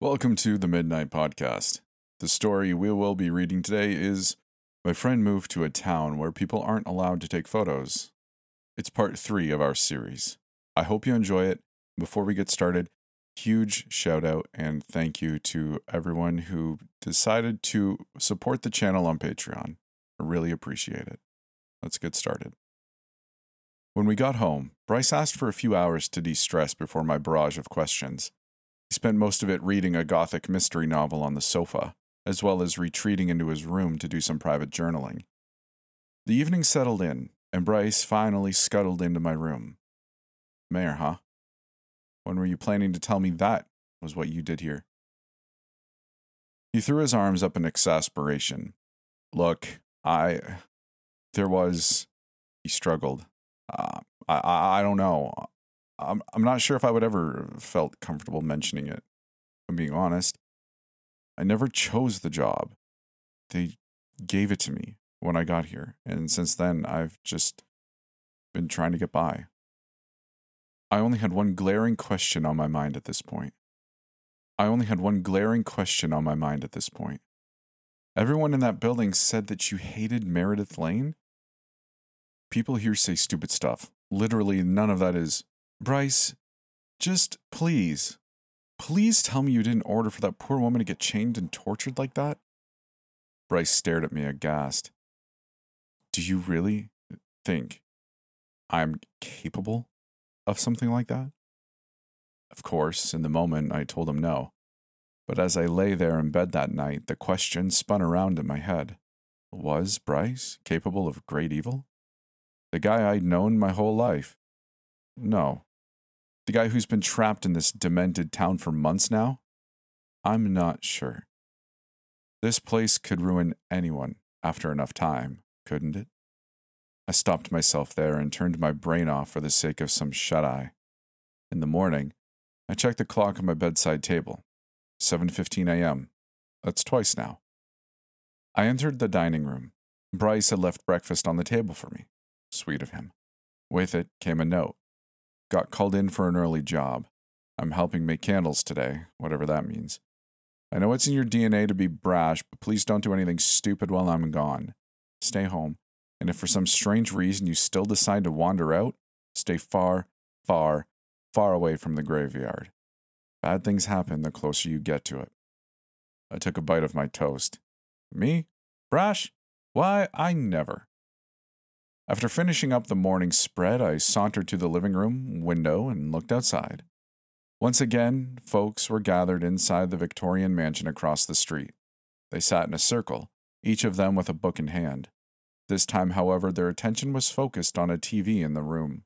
Welcome to the Midnight Podcast. The story we will be reading today is My Friend Moved to a Town Where People Aren't Allowed to Take Photos. It's part three of our series. I hope you enjoy it. Before we get started, huge shout out and thank you to everyone who decided to support the channel on Patreon. I really appreciate it. Let's get started. When we got home, Bryce asked for a few hours to de stress before my barrage of questions. Spent most of it reading a gothic mystery novel on the sofa, as well as retreating into his room to do some private journaling. The evening settled in, and Bryce finally scuttled into my room. Mayor, huh? When were you planning to tell me that was what you did here? He threw his arms up in exasperation. Look, I. There was. He struggled. Uh, I, I, I don't know. I'm, I'm not sure if I would ever felt comfortable mentioning it. I'm being honest. I never chose the job. They gave it to me when I got here, and since then I've just been trying to get by. I only had one glaring question on my mind at this point. I only had one glaring question on my mind at this point. Everyone in that building said that you hated Meredith Lane? People here say stupid stuff. Literally, none of that is. Bryce, just please, please tell me you didn't order for that poor woman to get chained and tortured like that? Bryce stared at me aghast. Do you really think I'm capable of something like that? Of course, in the moment, I told him no. But as I lay there in bed that night, the question spun around in my head Was Bryce capable of great evil? The guy I'd known my whole life? No. The guy who's been trapped in this demented town for months now? I'm not sure. This place could ruin anyone after enough time, couldn't it? I stopped myself there and turned my brain off for the sake of some shut eye. In the morning, I checked the clock on my bedside table. 7:15 a.m. That's twice now. I entered the dining room. Bryce had left breakfast on the table for me. Sweet of him. With it came a note. Got called in for an early job. I'm helping make candles today, whatever that means. I know it's in your DNA to be brash, but please don't do anything stupid while I'm gone. Stay home, and if for some strange reason you still decide to wander out, stay far, far, far away from the graveyard. Bad things happen the closer you get to it. I took a bite of my toast. Me? Brash? Why, I never. After finishing up the morning spread, I sauntered to the living room window and looked outside. Once again, folks were gathered inside the Victorian mansion across the street. They sat in a circle, each of them with a book in hand. This time, however, their attention was focused on a TV in the room,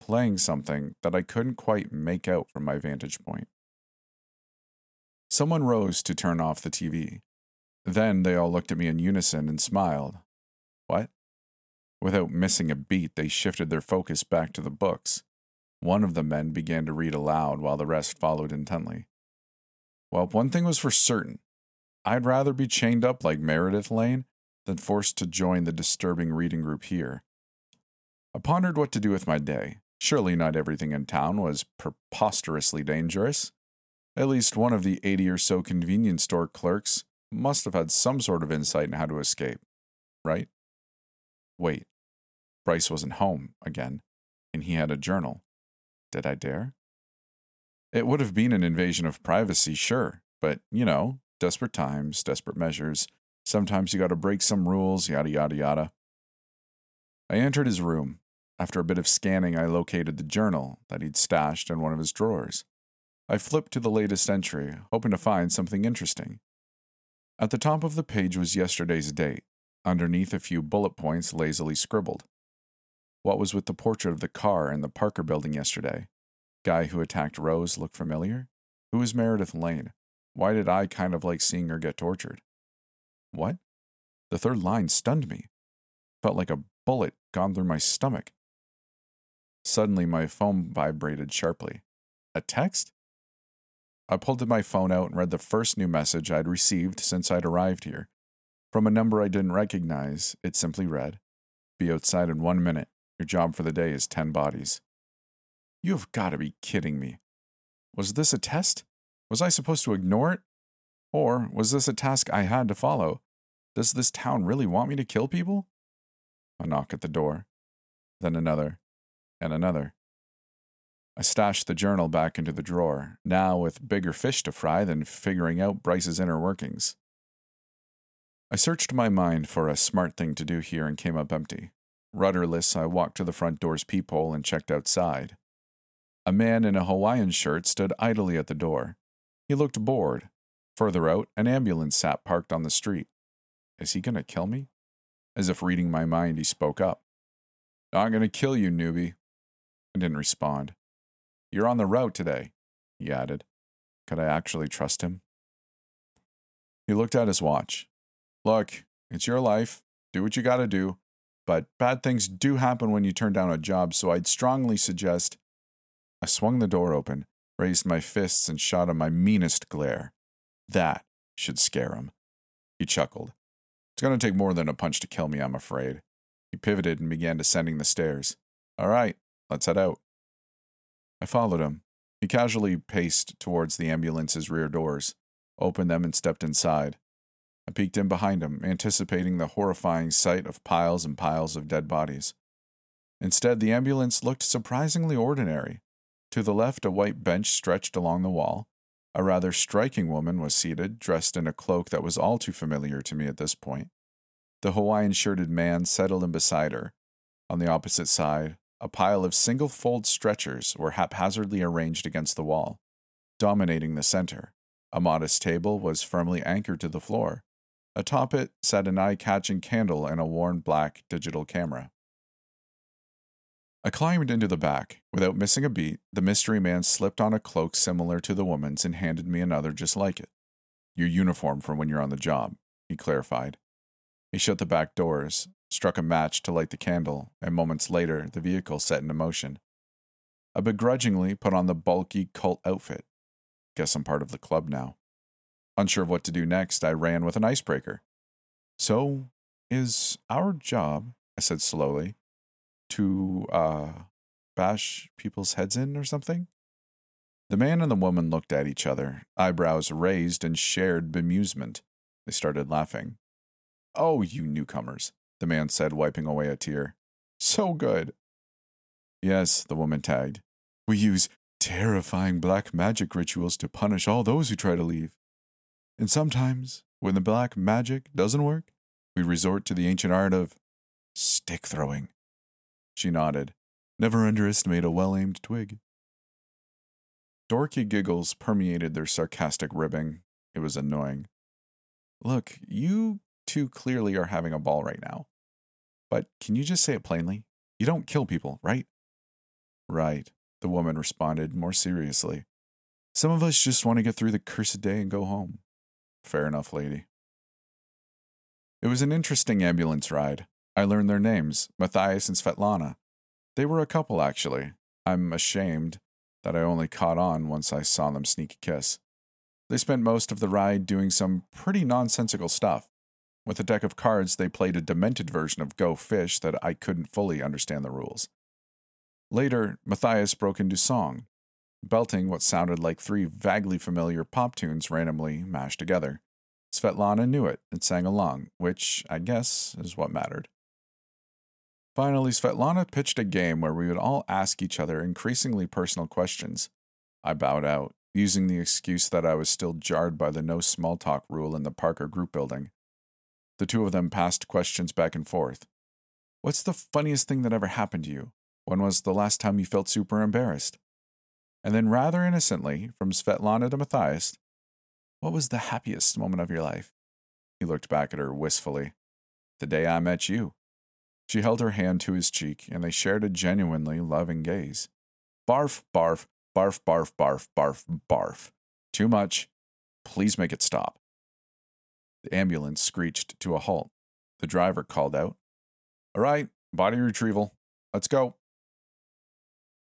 playing something that I couldn't quite make out from my vantage point. Someone rose to turn off the TV. Then they all looked at me in unison and smiled. What? Without missing a beat, they shifted their focus back to the books. One of the men began to read aloud while the rest followed intently. Well, one thing was for certain I'd rather be chained up like Meredith Lane than forced to join the disturbing reading group here. I pondered what to do with my day. Surely not everything in town was preposterously dangerous. At least one of the 80 or so convenience store clerks must have had some sort of insight in how to escape, right? Wait, Bryce wasn't home again, and he had a journal. Did I dare? It would have been an invasion of privacy, sure, but you know, desperate times, desperate measures. Sometimes you gotta break some rules, yada yada yada. I entered his room. After a bit of scanning, I located the journal that he'd stashed in one of his drawers. I flipped to the latest entry, hoping to find something interesting. At the top of the page was yesterday's date, underneath a few bullet points lazily scribbled. What was with the portrait of the car in the Parker building yesterday? Guy who attacked Rose looked familiar? Who is Meredith Lane? Why did I kind of like seeing her get tortured? What? The third line stunned me. Felt like a bullet gone through my stomach. Suddenly, my phone vibrated sharply. A text? I pulled my phone out and read the first new message I'd received since I'd arrived here. From a number I didn't recognize, it simply read Be outside in one minute. Your job for the day is 10 bodies. You have got to be kidding me. Was this a test? Was I supposed to ignore it? Or was this a task I had to follow? Does this town really want me to kill people? A knock at the door, then another, and another. I stashed the journal back into the drawer, now with bigger fish to fry than figuring out Bryce's inner workings. I searched my mind for a smart thing to do here and came up empty. Rudderless, I walked to the front door's peephole and checked outside. A man in a Hawaiian shirt stood idly at the door. He looked bored. Further out, an ambulance sat parked on the street. Is he going to kill me? As if reading my mind, he spoke up. Not going to kill you, newbie. I didn't respond. You're on the route today, he added. Could I actually trust him? He looked at his watch. Look, it's your life. Do what you gotta do. But bad things do happen when you turn down a job, so I'd strongly suggest. I swung the door open, raised my fists, and shot him my meanest glare. That should scare him. He chuckled. It's going to take more than a punch to kill me, I'm afraid. He pivoted and began descending the stairs. All right, let's head out. I followed him. He casually paced towards the ambulance's rear doors, opened them, and stepped inside. I peeked in behind him, anticipating the horrifying sight of piles and piles of dead bodies. Instead, the ambulance looked surprisingly ordinary. To the left, a white bench stretched along the wall. A rather striking woman was seated, dressed in a cloak that was all too familiar to me at this point. The Hawaiian shirted man settled in beside her. On the opposite side, a pile of single fold stretchers were haphazardly arranged against the wall. Dominating the center, a modest table was firmly anchored to the floor. Atop it sat an eye catching candle and a worn black digital camera. I climbed into the back. Without missing a beat, the mystery man slipped on a cloak similar to the woman's and handed me another just like it. Your uniform for when you're on the job, he clarified. He shut the back doors, struck a match to light the candle, and moments later, the vehicle set into motion. I begrudgingly put on the bulky cult outfit. Guess I'm part of the club now. Unsure of what to do next, I ran with an icebreaker. So, is our job, I said slowly, to, uh, bash people's heads in or something? The man and the woman looked at each other, eyebrows raised in shared bemusement. They started laughing. Oh, you newcomers the man said, wiping away a tear. So good. Yes, the woman tagged. We use terrifying black magic rituals to punish all those who try to leave. And sometimes, when the black magic doesn't work, we resort to the ancient art of stick throwing. She nodded. Never underestimate a well aimed twig. Dorky giggles permeated their sarcastic ribbing. It was annoying. Look, you two clearly are having a ball right now. But can you just say it plainly? You don't kill people, right? Right, the woman responded more seriously. Some of us just want to get through the cursed day and go home. Fair enough, lady. It was an interesting ambulance ride. I learned their names Matthias and Svetlana. They were a couple, actually. I'm ashamed that I only caught on once I saw them sneak a kiss. They spent most of the ride doing some pretty nonsensical stuff. With a deck of cards, they played a demented version of Go Fish that I couldn't fully understand the rules. Later, Matthias broke into song, belting what sounded like three vaguely familiar pop tunes randomly mashed together. Svetlana knew it and sang along, which, I guess, is what mattered. Finally, Svetlana pitched a game where we would all ask each other increasingly personal questions. I bowed out, using the excuse that I was still jarred by the no small talk rule in the Parker group building. The two of them passed questions back and forth. What's the funniest thing that ever happened to you? When was the last time you felt super embarrassed? And then, rather innocently, from Svetlana to Matthias, what was the happiest moment of your life? He looked back at her wistfully. The day I met you. She held her hand to his cheek, and they shared a genuinely loving gaze. Barf, barf, barf, barf, barf, barf, barf. Too much. Please make it stop. The ambulance screeched to a halt. The driver called out, All right, body retrieval. Let's go.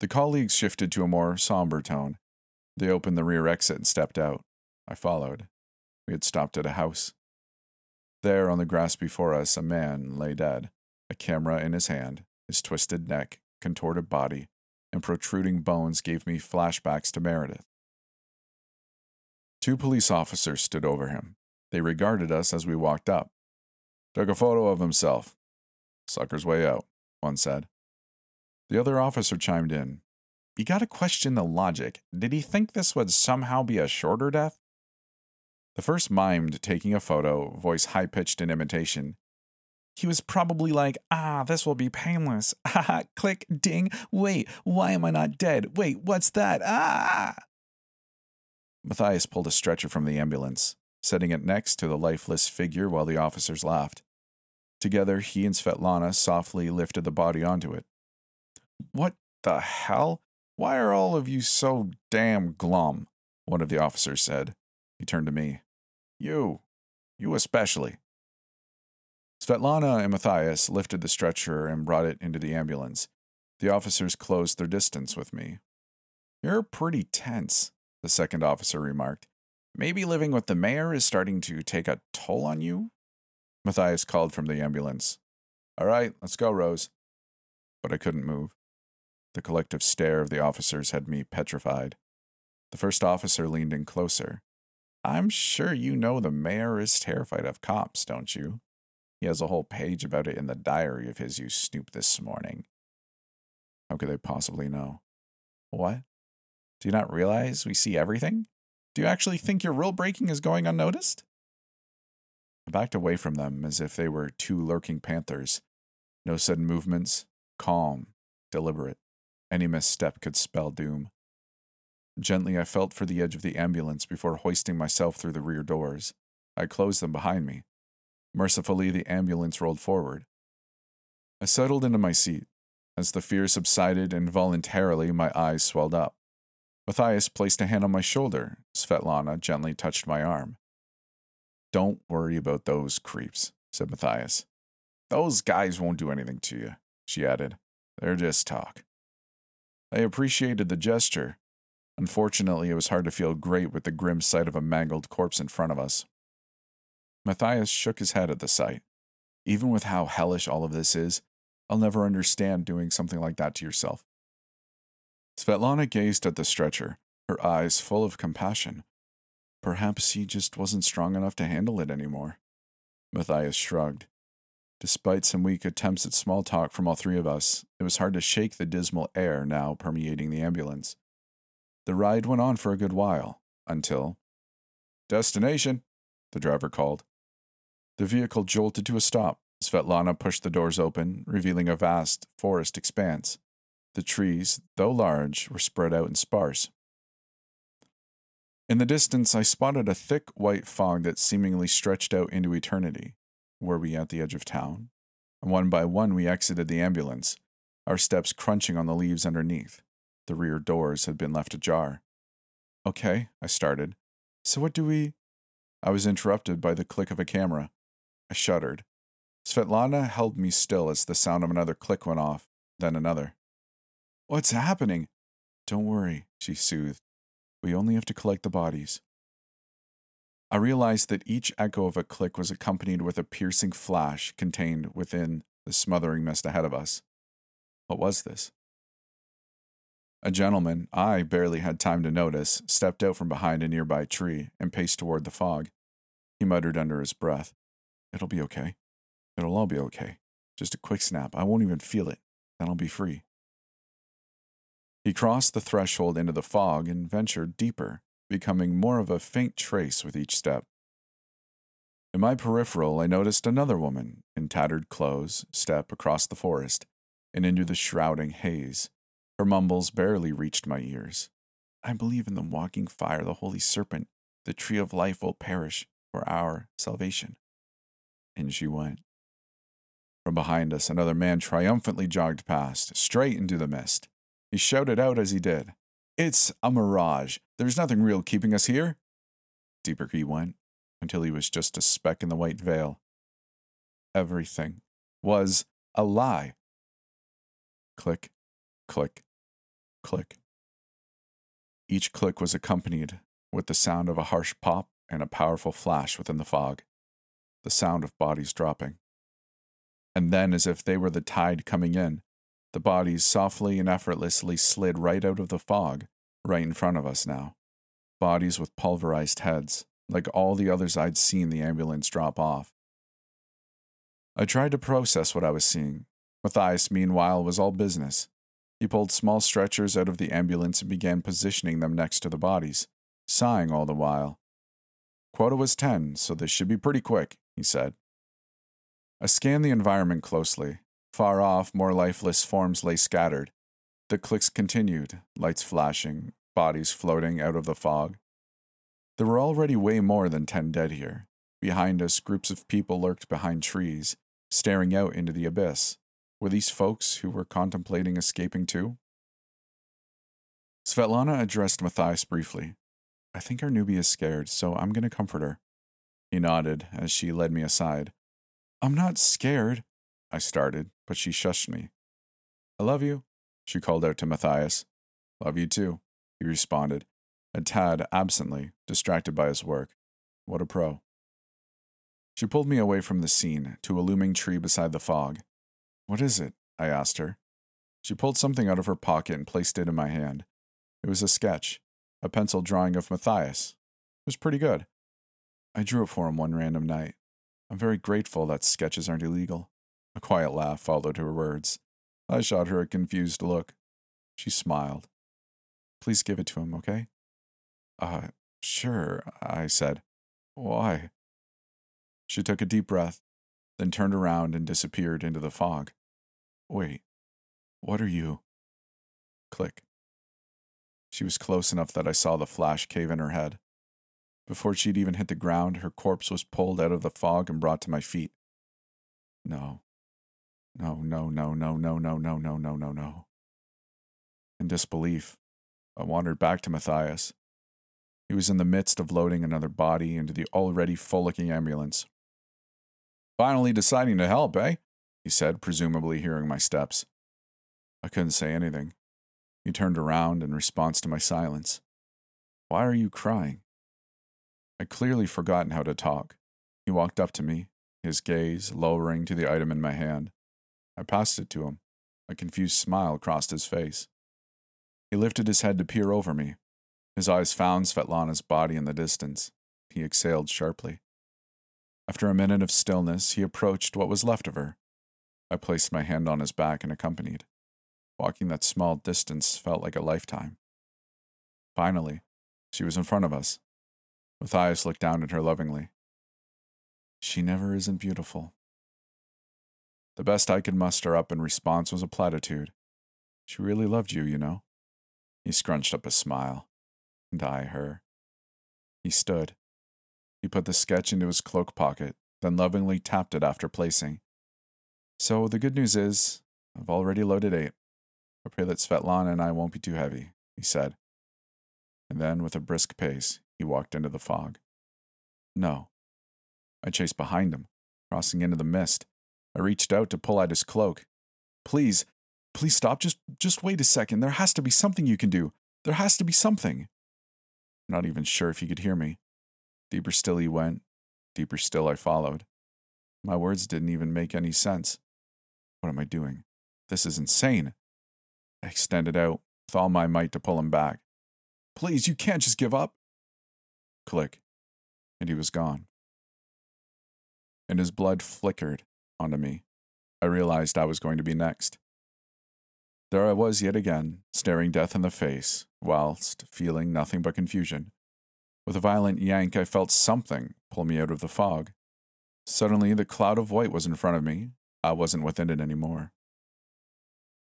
The colleagues shifted to a more somber tone. They opened the rear exit and stepped out. I followed. We had stopped at a house. There, on the grass before us, a man lay dead, a camera in his hand. His twisted neck, contorted body, and protruding bones gave me flashbacks to Meredith. Two police officers stood over him. They regarded us as we walked up. Took a photo of himself. Sucker's way out, one said. The other officer chimed in. You gotta question the logic. Did he think this would somehow be a shorter death? The first mimed taking a photo, voice high pitched in imitation. He was probably like, ah, this will be painless. Ah, click, ding. Wait, why am I not dead? Wait, what's that? Ah! Matthias pulled a stretcher from the ambulance, setting it next to the lifeless figure while the officers laughed. Together, he and Svetlana softly lifted the body onto it. What the hell? Why are all of you so damn glum? One of the officers said. He turned to me. You. You especially. Svetlana and Matthias lifted the stretcher and brought it into the ambulance. The officers closed their distance with me. You're pretty tense, the second officer remarked. Maybe living with the mayor is starting to take a toll on you? Matthias called from the ambulance. All right, let's go, Rose. But I couldn't move. The collective stare of the officers had me petrified. The first officer leaned in closer. I'm sure you know the mayor is terrified of cops, don't you? He has a whole page about it in the diary of his you snooped this morning. How could they possibly know? What? Do you not realize we see everything? Do you actually think your rule breaking is going unnoticed? I backed away from them as if they were two lurking panthers. No sudden movements, calm, deliberate. Any misstep could spell doom. Gently, I felt for the edge of the ambulance before hoisting myself through the rear doors. I closed them behind me. Mercifully, the ambulance rolled forward. I settled into my seat. As the fear subsided involuntarily, my eyes swelled up. Matthias placed a hand on my shoulder. Svetlana gently touched my arm. Don't worry about those creeps, said Matthias. Those guys won't do anything to you, she added. They're just talk. I appreciated the gesture. Unfortunately, it was hard to feel great with the grim sight of a mangled corpse in front of us. Matthias shook his head at the sight. Even with how hellish all of this is, I'll never understand doing something like that to yourself. Svetlana gazed at the stretcher, her eyes full of compassion. Perhaps he just wasn't strong enough to handle it anymore. Matthias shrugged. Despite some weak attempts at small talk from all three of us, it was hard to shake the dismal air now permeating the ambulance. The ride went on for a good while, until. Destination, the driver called. The vehicle jolted to a stop. Svetlana pushed the doors open, revealing a vast forest expanse. The trees, though large, were spread out and sparse. In the distance, I spotted a thick white fog that seemingly stretched out into eternity. Were we at the edge of town? One by one, we exited the ambulance, our steps crunching on the leaves underneath. The rear doors had been left ajar. Okay, I started. So what do we. I was interrupted by the click of a camera. I shuddered. Svetlana held me still as the sound of another click went off, then another. What's happening? Don't worry, she soothed. We only have to collect the bodies. I realized that each echo of a click was accompanied with a piercing flash contained within the smothering mist ahead of us. What was this? A gentleman, I barely had time to notice, stepped out from behind a nearby tree and paced toward the fog. He muttered under his breath, It'll be okay. It'll all be okay. Just a quick snap. I won't even feel it. Then I'll be free. He crossed the threshold into the fog and ventured deeper, becoming more of a faint trace with each step. In my peripheral, I noticed another woman in tattered clothes step across the forest and into the shrouding haze. Her mumbles barely reached my ears. I believe in the walking fire, the holy serpent, the tree of life will perish for our salvation. And she went. From behind us, another man triumphantly jogged past, straight into the mist. He shouted out as he did, It's a mirage. There's nothing real keeping us here. Deeper he went, until he was just a speck in the white veil. Everything was a lie. Click, click, click. Each click was accompanied with the sound of a harsh pop and a powerful flash within the fog, the sound of bodies dropping. And then, as if they were the tide coming in, the bodies softly and effortlessly slid right out of the fog, right in front of us now. bodies with pulverized heads, like all the others I'd seen the ambulance drop off. I tried to process what I was seeing. Matthias, meanwhile, was all business. He pulled small stretchers out of the ambulance and began positioning them next to the bodies, sighing all the while. Quota was 10, so this should be pretty quick, he said. I scanned the environment closely. Far off, more lifeless forms lay scattered. The clicks continued, lights flashing, bodies floating out of the fog. There were already way more than ten dead here. Behind us, groups of people lurked behind trees, staring out into the abyss. Were these folks who were contemplating escaping too? Svetlana addressed Matthias briefly. I think our newbie is scared, so I'm going to comfort her. He nodded as she led me aside. I'm not scared, I started, but she shushed me. I love you, she called out to Matthias. Love you too, he responded, a tad absently, distracted by his work. What a pro. She pulled me away from the scene to a looming tree beside the fog. What is it? I asked her. She pulled something out of her pocket and placed it in my hand. It was a sketch, a pencil drawing of Matthias. It was pretty good. I drew it for him one random night. I'm very grateful that sketches aren't illegal. A quiet laugh followed her words. I shot her a confused look. She smiled. Please give it to him, okay? Uh, sure, I said. Why? She took a deep breath, then turned around and disappeared into the fog. Wait, what are you? Click. She was close enough that I saw the flash cave in her head. Before she'd even hit the ground, her corpse was pulled out of the fog and brought to my feet. No. No, no, no, no, no, no, no, no, no, no, no. In disbelief, I wandered back to Matthias. He was in the midst of loading another body into the already full looking ambulance. Finally deciding to help, eh? He said, presumably hearing my steps. I couldn't say anything. He turned around in response to my silence. Why are you crying? I'd clearly forgotten how to talk. He walked up to me, his gaze lowering to the item in my hand. I passed it to him. A confused smile crossed his face. He lifted his head to peer over me. His eyes found Svetlana's body in the distance. He exhaled sharply. After a minute of stillness, he approached what was left of her. I placed my hand on his back and accompanied. Walking that small distance felt like a lifetime. Finally, she was in front of us. Matthias looked down at her lovingly. She never isn't beautiful. The best I could muster up in response was a platitude. She really loved you, you know. He scrunched up a smile. And I her. He stood. He put the sketch into his cloak pocket, then lovingly tapped it after placing. So the good news is, I've already loaded eight. I pray that Svetlana and I won't be too heavy, he said. And then, with a brisk pace, he walked into the fog. No. I chased behind him, crossing into the mist. I reached out to pull out his cloak. Please, please stop. Just just wait a second. There has to be something you can do. There has to be something. Not even sure if he could hear me. Deeper still he went. Deeper still I followed. My words didn't even make any sense. What am I doing? This is insane. I extended out with all my might to pull him back. Please, you can't just give up. Click. And he was gone. And his blood flickered onto me. I realized I was going to be next. There I was yet again, staring death in the face, whilst feeling nothing but confusion. With a violent yank, I felt something pull me out of the fog. Suddenly, the cloud of white was in front of me. I wasn't within it anymore.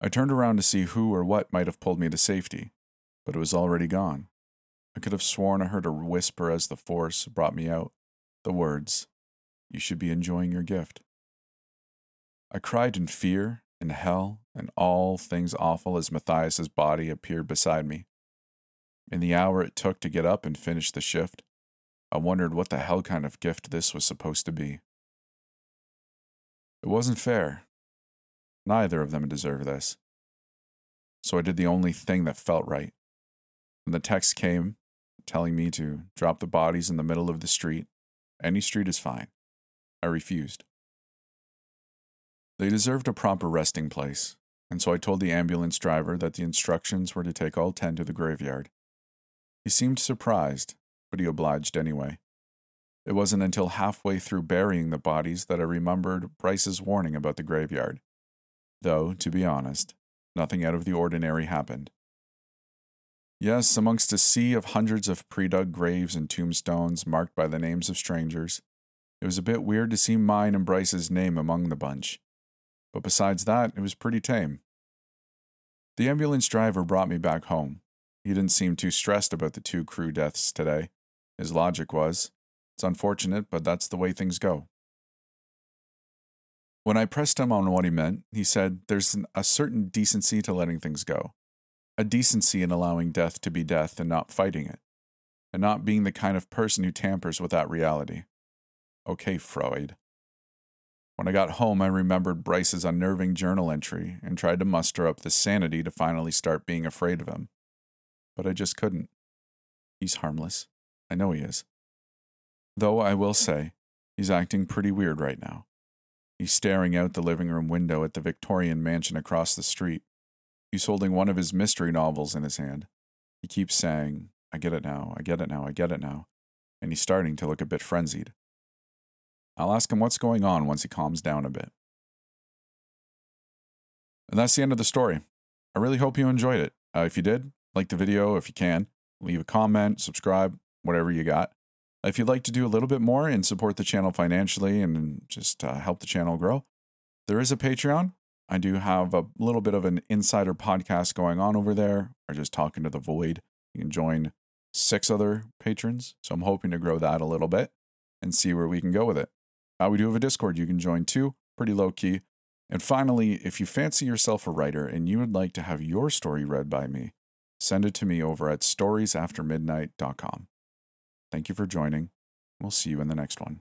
I turned around to see who or what might have pulled me to safety, but it was already gone. I could have sworn I heard a whisper as the force brought me out. The words, You should be enjoying your gift. I cried in fear, in hell, and all things awful as Matthias's body appeared beside me. In the hour it took to get up and finish the shift, I wondered what the hell kind of gift this was supposed to be. It wasn't fair. Neither of them deserved this. So I did the only thing that felt right. When the text came telling me to drop the bodies in the middle of the street, any street is fine, I refused. They deserved a proper resting place, and so I told the ambulance driver that the instructions were to take all ten to the graveyard. He seemed surprised, but he obliged anyway. It wasn't until halfway through burying the bodies that I remembered Bryce's warning about the graveyard. Though, to be honest, nothing out of the ordinary happened. Yes, amongst a sea of hundreds of pre dug graves and tombstones marked by the names of strangers, it was a bit weird to see mine and Bryce's name among the bunch. But besides that, it was pretty tame. The ambulance driver brought me back home. He didn't seem too stressed about the two crew deaths today. His logic was it's unfortunate, but that's the way things go. When I pressed him on what he meant, he said there's an, a certain decency to letting things go, a decency in allowing death to be death and not fighting it, and not being the kind of person who tampers with that reality. Okay, Freud. When I got home, I remembered Bryce's unnerving journal entry and tried to muster up the sanity to finally start being afraid of him. But I just couldn't. He's harmless. I know he is. Though I will say, he's acting pretty weird right now. He's staring out the living room window at the Victorian mansion across the street. He's holding one of his mystery novels in his hand. He keeps saying, I get it now, I get it now, I get it now. And he's starting to look a bit frenzied. I'll ask him what's going on once he calms down a bit. And that's the end of the story. I really hope you enjoyed it. Uh, if you did, like the video if you can, leave a comment, subscribe, whatever you got. If you'd like to do a little bit more and support the channel financially and just uh, help the channel grow, there is a Patreon. I do have a little bit of an insider podcast going on over there, or just talking to the void. You can join six other patrons. So I'm hoping to grow that a little bit and see where we can go with it. Uh, we do have a Discord you can join too, pretty low key. And finally, if you fancy yourself a writer and you would like to have your story read by me, send it to me over at storiesaftermidnight.com. Thank you for joining. We'll see you in the next one.